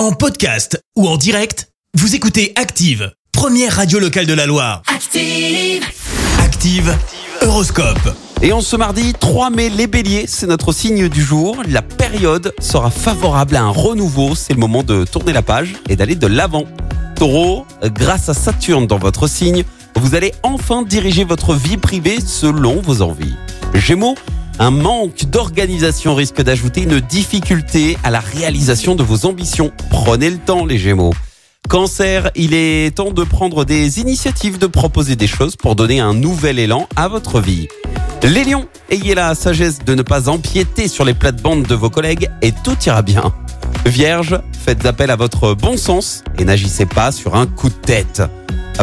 En podcast ou en direct, vous écoutez Active, première radio locale de la Loire. Active. Active, Horoscope. Et en ce mardi 3 mai, les béliers, c'est notre signe du jour. La période sera favorable à un renouveau. C'est le moment de tourner la page et d'aller de l'avant. Taureau, grâce à Saturne dans votre signe, vous allez enfin diriger votre vie privée selon vos envies. Gémeaux, un manque d'organisation risque d'ajouter une difficulté à la réalisation de vos ambitions. Prenez le temps, les Gémeaux. Cancer, il est temps de prendre des initiatives, de proposer des choses pour donner un nouvel élan à votre vie. Les lions, ayez la sagesse de ne pas empiéter sur les plates-bandes de vos collègues et tout ira bien. Vierge, faites appel à votre bon sens et n'agissez pas sur un coup de tête.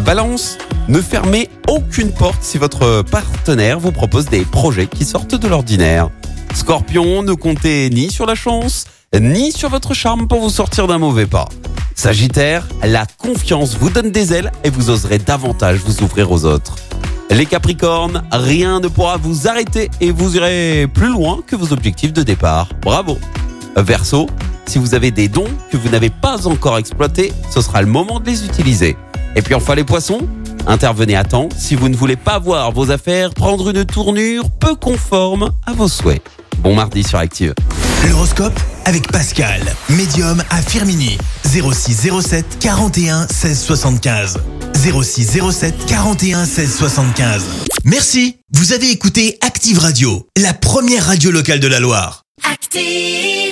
Balance, ne fermez aucune porte si votre partenaire vous propose des projets qui sortent de l'ordinaire. Scorpion, ne comptez ni sur la chance, ni sur votre charme pour vous sortir d'un mauvais pas. Sagittaire, la confiance vous donne des ailes et vous oserez davantage vous ouvrir aux autres. Les Capricornes, rien ne pourra vous arrêter et vous irez plus loin que vos objectifs de départ. Bravo. Verseau, si vous avez des dons que vous n'avez pas encore exploités, ce sera le moment de les utiliser. Et puis enfin les poissons, intervenez à temps si vous ne voulez pas voir vos affaires prendre une tournure peu conforme à vos souhaits. Bon mardi sur Active. L'horoscope avec Pascal, médium à Firmini. 0607 41 16 75. 0607 41 16 75. Merci, vous avez écouté Active Radio, la première radio locale de la Loire. Active.